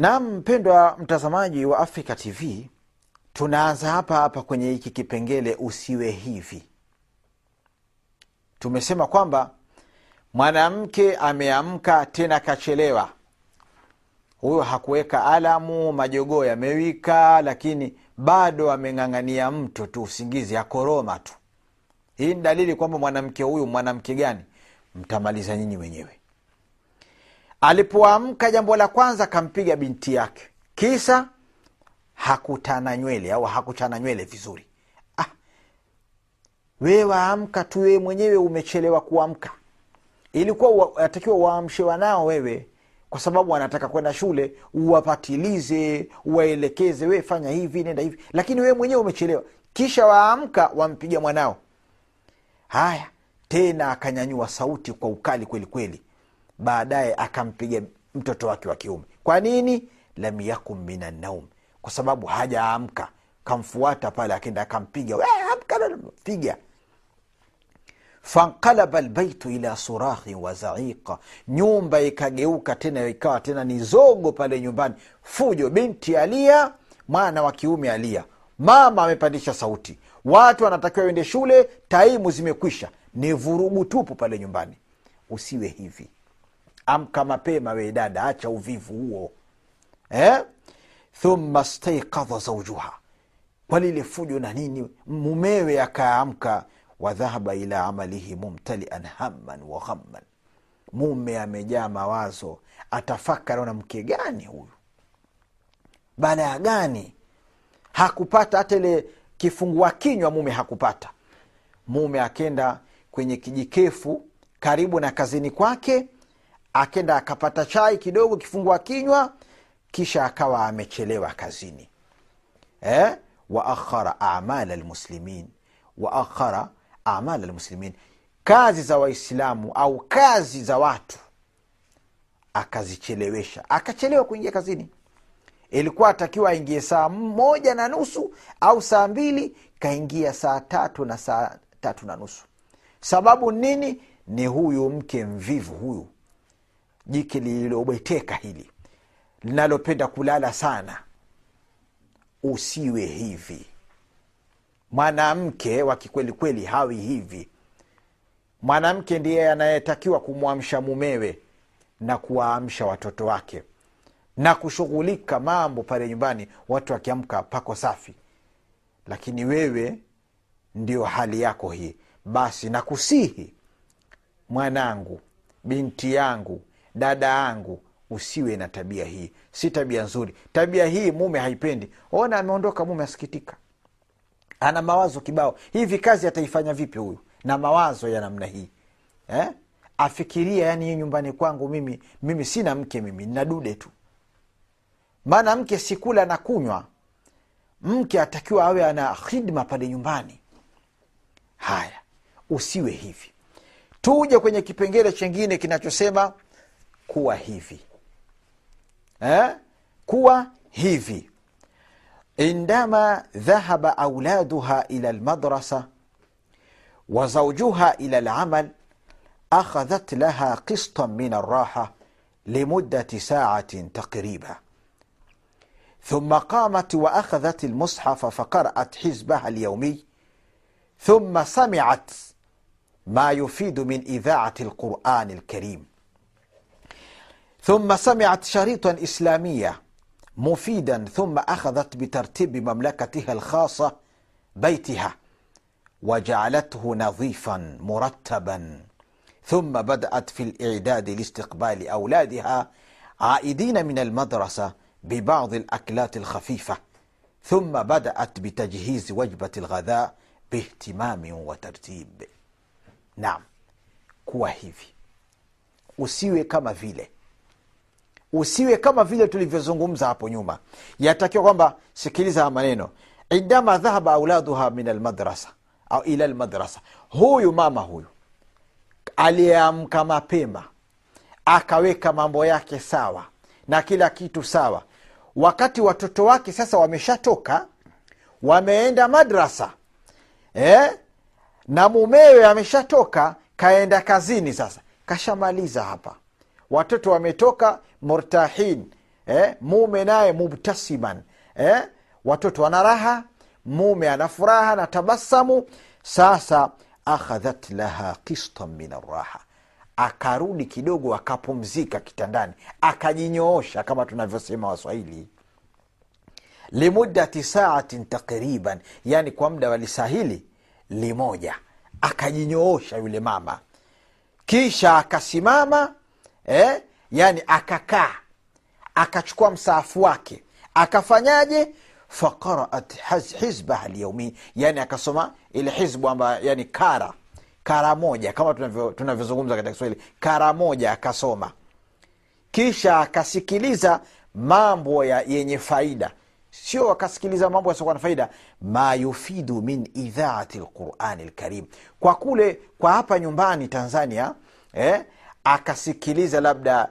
Naam, mpendwa mtazamaji wa Africa TV, tunaanza hapa hapa kwenye hiki kipengele usiwe hivi. Tumesema kwamba mwanamke ameamka tena kachelewa, huyo hakuweka alamu, majogoo yamewika, lakini bado ameng'ang'ania mto tu, usingizi akoroma tu. Hii ni dalili kwamba mwanamke huyu mwanamke gani? Mtamaliza nyinyi wenyewe. Alipoamka jambo la kwanza akampiga binti yake, kisa hakutana nywele au hakuchana nywele vizuri. Ah, wewe waamka tu, wewe mwenyewe umechelewa kuamka. Ilikuwa natakiwa waamshe wanao wewe, kwa sababu wanataka kwenda shule, uwapatilize, uwaelekeze, we fanya hivi, nenda hivi, lakini wewe mwenyewe umechelewa, kisha waamka wampiga mwanao. Haya tena, akanyanyua sauti kwa ukali kweli kweli baadaye akampiga mtoto wake wa kiume. Kwa nini? lam yakun min anaum kwa sababu hajaamka. Kamfuata pale, akenda akampiga, piga. fanqalaba lbaitu ila surahin wa zaiqa, nyumba ikageuka tena, ikawa tena ni zogo pale nyumbani, fujo. Binti alia, mwana wa kiume alia, mama amepandisha sauti, watu wanatakiwa wende shule, taimu zimekwisha, ni vurugu tupu pale nyumbani. Usiwe hivi Amka mapema we dada, acha uvivu huo eh? Thumma staikadha zaujuha, kwa lile fujo na nini, mumewe akaamka. Wadhahaba ila amalihi mumtalian hamman wa ghamman, mume amejaa mawazo, atafakari na mke gani huyu, balaa gani? Hakupata hata ile kifungua kinywa, mume hakupata. Mume akenda kwenye kijikefu karibu na kazini kwake akenda akapata chai kidogo, kifungua kinywa, kisha akawa amechelewa kazini eh? waakhara amala lmuslimin, waakhara amala lmuslimin, kazi za Waislamu au kazi za watu akazichelewesha, akachelewa kuingia kazini. Ilikuwa atakiwa aingie saa moja na nusu au saa mbili, kaingia saa tatu na saa tatu na nusu. Sababu nini? Ni huyu mke mvivu huyu jike lililobweteka hili linalopenda kulala sana. Usiwe hivi. Mwanamke wa kikwelikweli hawi hivi. Mwanamke ndiye anayetakiwa kumwamsha mumewe na kuwaamsha watoto wake na kushughulika mambo pale nyumbani, watu wakiamka pako safi. Lakini wewe ndio hali yako hii. Basi nakusihi mwanangu, binti yangu dada yangu usiwe na tabia hii, si tabia nzuri. Tabia hii mume haipendi. Ona, ameondoka mume, asikitika, ana mawazo kibao. Hivi kazi ataifanya vipi huyu na mawazo ya namna hii eh? Afikiria yani, nyumbani kwangu mimi, mimi sina mke, mimi nina dude tu. Maana mke sikula na kunywa, mke atakiwa awe ana khidma pale nyumbani. Haya, usiwe hivi. Tuje kwenye kipengele chengine kinachosema kuwa hivi eh? kuwa hivi. indama dhahaba auladuha ila lmadrasa wa zaujuha ila lamal akhadhat laha qistan min alraha limuddati saatin taqriba thumma qamat wa akhadhat almushafa faqara'at hizbaha alyawmiy thumma sami'at ma yufidu min idha'ati alquran alkarim ثم سمعت شريطا إسلامية مفيدا ثم أخذت بترتيب مملكتها الخاصة بيتها وجعلته نظيفا مرتبا. ثم بدأت في الإعداد لاستقبال أولادها عائدين من المدرسة ببعض الأكلات الخفيفة. ثم بدأت بتجهيز وجبة الغذاء باهتمام وترتيب. نعم kuwa hivi usiwe kama usiwe kama vile tulivyozungumza hapo nyuma. Yatakiwa kwamba sikiliza maneno, indama dhahaba auladuha min almadrasa au ila almadrasa. Huyu mama huyu aliyeamka mapema akaweka mambo yake sawa na kila kitu sawa, wakati watoto wake sasa wameshatoka wameenda madrasa eh? na mumewe ameshatoka kaenda kazini, sasa kashamaliza hapa watoto wametoka murtahin eh, mume naye mubtasiman eh, watoto wana raha mume ana furaha na tabasamu. Sasa akhadhat laha kistan min arraha. Akarudi kidogo akapumzika kitandani akajinyoosha kama tunavyosema waswahili. Limuddati saatin takriban yani kwa muda wa lisahili limoja. Akajinyoosha yule mama. Kisha akasimama eh, yani akakaa akachukua msaafu wake akafanyaje? Faqaraat hizbaha lyaumi yani akasoma ile hizbu ambayo yani kara kara moja kama tunavyo- tunavyozungumza katika kiswahili kara moja akasoma. Kisha akasikiliza mambo ya yenye faida. Sio akasikiliza mambo yasiokuwa na faida. Ma yufidu min idhaati lqurani lkarim kwa kule kwa hapa nyumbani tanzania eh, akasikiliza labda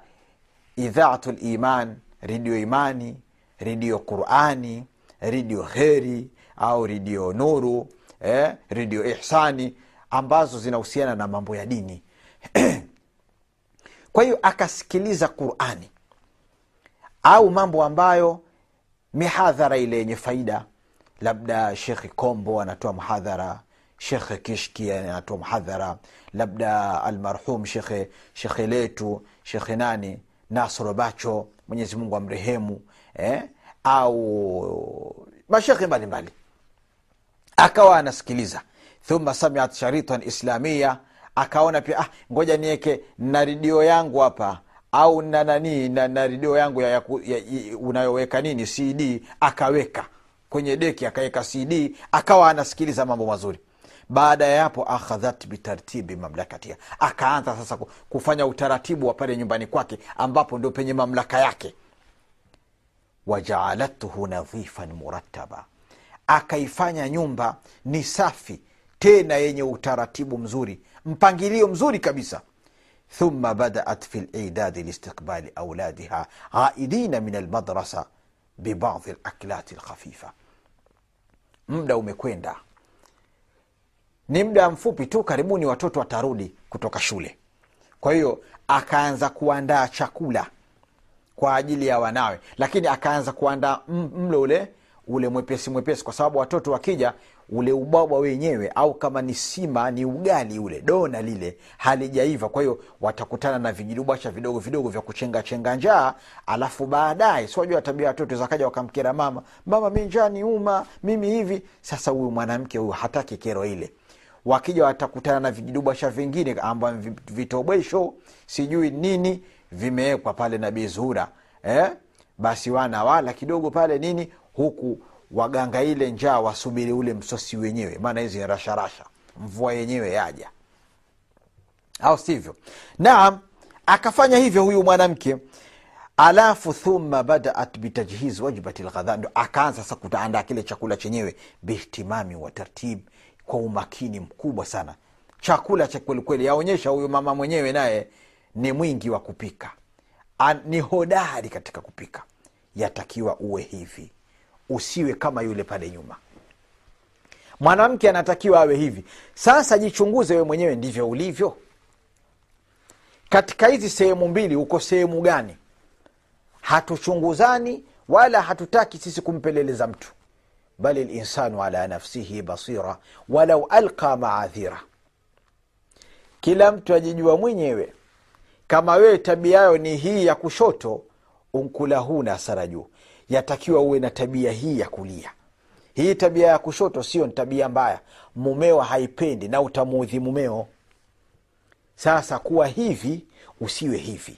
idhaatu liman redio imani redio qurani redio kheri au redio nuru eh, redio ihsani ambazo zinahusiana na mambo ya dini. Kwa hiyo akasikiliza qurani au mambo ambayo mihadhara ile yenye faida labda shekhe kombo anatoa mhadhara shekhe kishki anatoa mhadhara labda almarhum shekhe shekhe letu shekhe nani nasro bacho mwenyezi mungu amrehemu eh? au mashekhe mbalimbali. Akawa anasikiliza. Thumma samiat sharitan islamia akaona pia ah, ngoja nieke na redio yangu hapa au na nani na, na redio yangu ya, ya, ya, ya, unayoweka nini cd akaweka. Kwenye deki akaweka cd akawa anasikiliza mambo mazuri baada ya hapo akhadhat bitartibi mamlakatiha. Akaanza sasa kufanya utaratibu wa pale nyumbani kwake ambapo ndio penye mamlaka yake. Wajaalathu nadhifan murattaba. Akaifanya nyumba ni safi tena yenye utaratibu mzuri mpangilio mzuri kabisa. Thumma badaat fi lidadi liistiqbali auladiha aidina min almadrasa bibadhi laklati lkhafifa muda umekwenda ni muda mfupi tu karibuni watoto watarudi kutoka shule. Kwa hiyo akaanza kuandaa chakula kwa ajili ya wanawe. Lakini akaanza kuandaa mlo ule ule mwepesi mwepesi kwa sababu watoto wakija ule ubwabwa wenyewe au kama ni sima ni ugali ule dona lile halijaiva. Kwa hiyo watakutana na vijidubwacha vidogo vidogo vya kuchenga chenga njaa alafu baadaye siwajua tabia watoto zakaja wakamkera mama mama mi njaa ni uma mimi hivi. Sasa huyu mwanamke huyu hataki kero ile wakija watakutana na vijidubasha vingine ambavyo vitobwesho sijui nini vimewekwa pale na bizura eh? basi wana wala kidogo pale nini huku waganga ile njaa wasubiri ule msosi wenyewe maana hizi ni rasharasha mvua yenyewe yaja. Au sivyo? Naam akafanya hivyo huyu mwanamke. Alafu thumma badaat bitajhiz wajbati lghadha ndo akaanza sasa kutaandaa kile chakula chenyewe bihtimami wa tartib kwa umakini mkubwa sana. Chakula cha kwelikweli yaonyesha huyu mama mwenyewe naye ni mwingi wa kupika. Ni hodari katika kupika. Yatakiwa uwe hivi. Usiwe kama yule pale nyuma. Mwanamke anatakiwa awe hivi. Sasa jichunguze we mwenyewe ndivyo ulivyo. Katika hizi sehemu mbili uko sehemu gani? Hatuchunguzani wala hatutaki sisi kumpeleleza mtu bali linsanu ala nafsihi basira walau alqa maadhira kila mtu ajijua mwenyewe kama wewe tabia yayo ni hii ya kushoto unkula huna hasara juu yatakiwa uwe na tabia hii ya kulia hii tabia ya kushoto sio ni tabia mbaya mumeo haipendi na utamuudhi mumeo sasa kuwa hivi usiwe hivi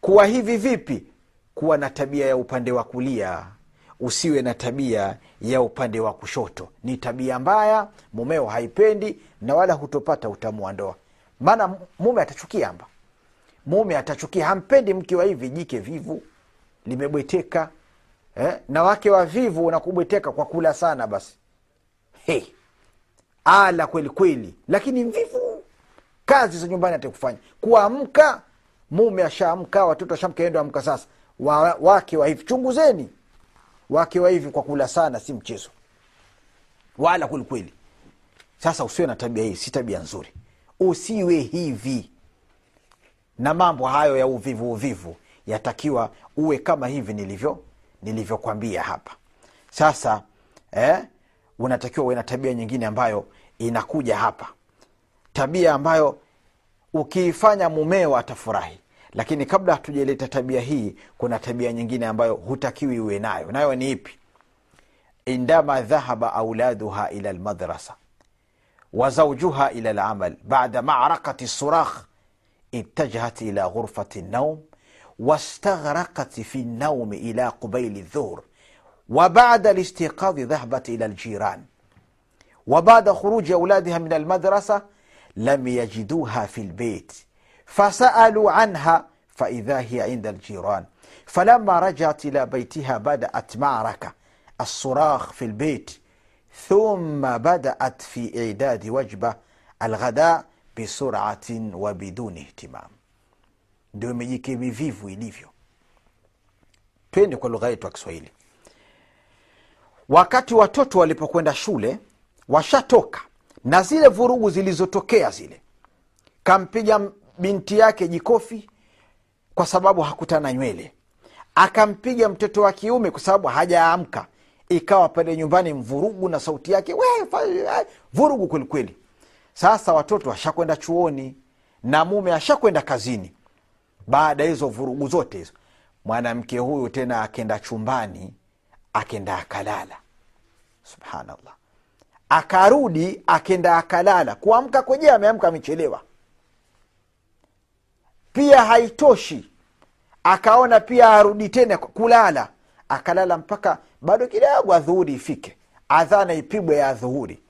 kuwa hivi vipi kuwa na tabia ya upande wa kulia usiwe na tabia ya upande wa kushoto. Ni tabia mbaya mumeo haipendi na wala hutopata utamu wa ndoa. Maana mume atachukia amba mume atachukia hampendi mke wa hivi jike vivu limebweteka eh? na wake wa vivu unakubweteka kwa kula sana basi. Hey. ala kweli kweli lakini mvivu. Kazi za nyumbani atakufanya. Kuamka mume ashaamka watoto ashamka endo amka sasa. Wa, wake wa hivi chunguzeni wake wa hivi kwa kula sana si mchezo. Wala kwelikweli sasa usiwe na tabia hii si tabia nzuri. Usiwe hivi. Na mambo hayo ya uvivu uvivu yatakiwa uwe kama hivi nilivyo nilivyokwambia hapa. Sasa eh, unatakiwa uwe na tabia nyingine ambayo inakuja hapa. Tabia ambayo ukiifanya mumeo atafurahi lakini kabla hatujaileta tabia hii kuna tabia nyingine ambayo hutakiwi uwe nayo. Nayo ni ipi? Indama dhahaba auladuha ila lmadrasa وزوجها إلى العمل بعد معركة الصراخ اتجهت إلى غرفة النوم واستغرقت في النوم إلى قبيل الظهر وبعد الاستيقاظ ذهبت إلى الجيران وبعد خروج أولادها من المدرسة لم يجدوها في البيت فسألوا عنها فإذا هي عند الجيران فلما رجعت إلى بيتها بدأت معركة الصراخ في البيت ثم بدأت في إعداد وجبة الغداء بسرعة وبدون اهتمام ndio imejike vivivu ilivyo twende kwa lugha yetu ya kiswahili wakati watoto walipokwenda shule washatoka na zile vurugu zilizotokea zile kampiga binti yake jikofi kwa sababu hakutana nywele. Akampiga mtoto wa kiume kwa sababu hajaamka. Ikawa pale nyumbani mvurugu na sauti yake fa, vurugu kwelikweli sasa watoto ashakwenda chuoni na mume ashakwenda kazini. Baada hizo vurugu zote hizo mwanamke huyu tena akenda chumbani akenda akalala. Subhanallah. Akarudi akenda akalala. Kuamka kwenyewe ameamka amechelewa pia haitoshi. Akaona pia arudi tena kulala. Akalala mpaka bado kidogo adhuhuri ifike. Adhana ipigwe ya adhuhuri.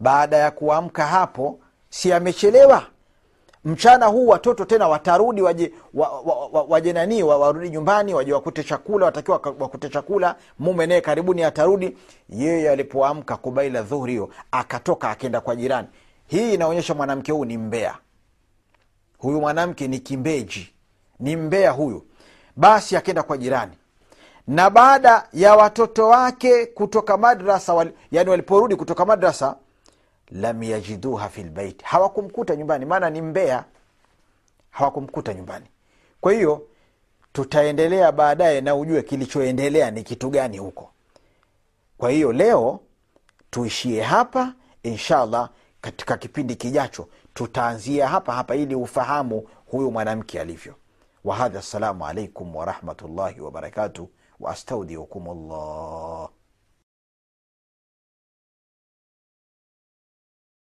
Baada ya kuamka hapo si amechelewa. Mchana huu watoto tena watarudi waje wa, wa, wa, waje nanii warudi nyumbani waje wakute chakula watakiwa wakute chakula. Mume naye karibuni atarudi. Yeye alipoamka kubaila dhuhuri hiyo akatoka akenda kwa jirani. Hii inaonyesha mwanamke huu ni mbea huyu mwanamke ni kimbeji ni mbea huyu. Basi akenda kwa jirani. Na baada ya watoto wake kutoka madrasa wal, yani waliporudi kutoka madrasa lam yajiduha fi lbeit hawakumkuta nyumbani maana ni mbea. Hawakumkuta nyumbani. Kwa hiyo tutaendelea baadaye na ujue kilichoendelea ni kitu gani huko. Kwa hiyo leo tuishie hapa inshallah katika kipindi kijacho tutaanzia hapa hapa ili ufahamu huyu mwanamke alivyo. Wahadha assalamu alaikum warahmatullahi wabarakatuh waastaudhiukum llah